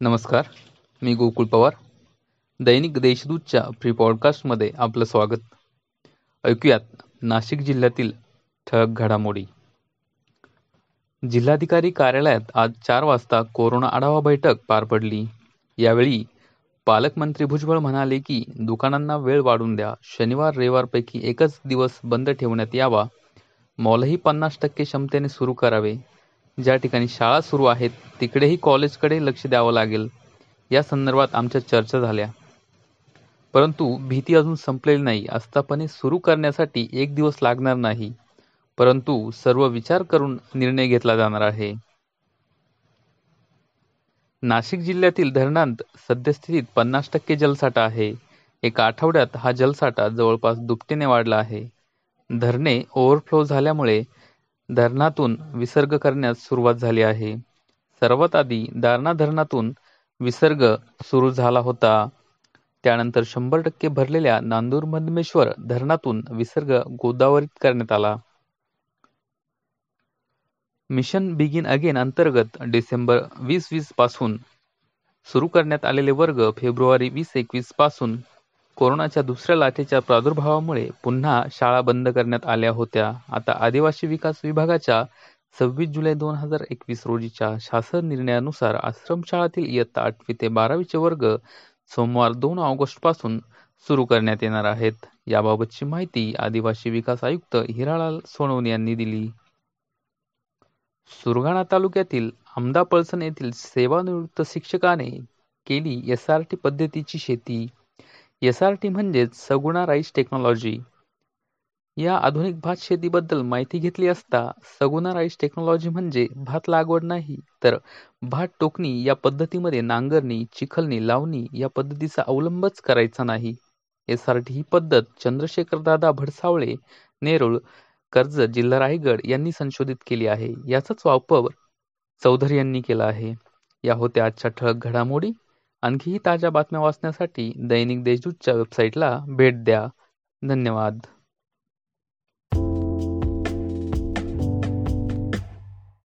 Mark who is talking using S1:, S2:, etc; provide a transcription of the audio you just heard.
S1: नमस्कार मी गोकुळ पवार. दैनिक देशदूतच्या प्री पॉडकास्टमध्ये आपलं स्वागत. ऐकूयात नाशिक जिल्ह्यातील ठळक घडामोडी. जिल्हाधिकारी कार्यालयात आज चार वाजता कोरोना आढावा बैठक पार पडली. यावेळी पालकमंत्री भुजबळ म्हणाले की दुकानांना वेळ वाढून द्या. शनिवार रविवारपैकी एकच दिवस बंद ठेवण्यात यावा. मॉलही पन्नास टक्के क्षमतेने सुरू करावे. ज्या ठिकाणी शाळा सुरू आहेत तिकडेही कॉलेजकडे लक्ष द्यावं लागेल. या संदर्भात आमच्या चर्चा झाल्या. परंतु भीती अजून संपलेली नाही. आस्थापने सुरू करण्यासाठी एक दिवस लागणार नाही. परंतु सर्व विचार करून निर्णय घेतला जाणार आहे. नाशिक जिल्ह्यातील धरणांत सद्यस्थितीत पन्नास टक्के जलसाठा आहे. एका आठवड्यात हा जलसाठा जवळपास दुपटीने वाढला आहे. धरणे ओव्हरफ्लो झाल्यामुळे धरणातून विसर्ग करण्यास सुरुवात झाली आहे. सर्वात आधी दारणा धरणातून विसर्ग सुरू झाला होता. त्यानंतर शंभर टक्के भरलेल्या नांदूर मधमेश्वर धरणातून विसर्ग गोदावरीत करण्यात आला. मिशन बिगिन अगेन अंतर्गत डिसेंबर वीस वीसपासून सुरू करण्यात आलेले वर्ग फेब्रुवारी वीस एकवीसपासून कोरोनाच्या दुसऱ्या लाटेच्या प्रादुर्भावामुळे पुन्हा शाळा बंद करण्यात आल्या होत्या. आता आदिवासी विकास विभागाच्या सव्वीस जुलै दोन हजार एकवीस रोजीच्या शासन निर्णयानुसार आश्रमशाळातील इयत्ता आठवी ते बारावीचे वर्ग सोमवार दोन ऑगस्टपासून सुरू करण्यात येणार आहेत. याबाबतची माहिती आदिवासी विकास आयुक्त हिरालाल सोनवणे यांनी दिली. सुरगाणा तालुक्यातील पळसण येथील सेवानिवृत्त शिक्षकाने केली एस आर टी पद्धतीची शेती. एस आर टी म्हणजेच सगुणा राईस टेक्नॉलॉजी. या आधुनिक भात शेतीबद्दल माहिती घेतली असता सगुणा राईस टेक्नॉलॉजी म्हणजे भात लागवड नाही तर भात टोकणी या पद्धतीमध्ये नांगरणी चिखलणी लावणी या पद्धतीचा अवलंबच करायचा नाही. एस आर टी ही पद्धत चंद्रशेखरदादा भडसावळे नेरूळ कर्जत जिल्हा रायगड यांनी संशोधित केली आहे. याचाच वापर चौधरी यांनी केला आहे. या होत्या आजच्या ठळक घडामोडी. आणखीही ताज्या बातम्या वाचण्यासाठी दैनिक देशदूतच्या वेबसाईटला भेट द्या. धन्यवाद.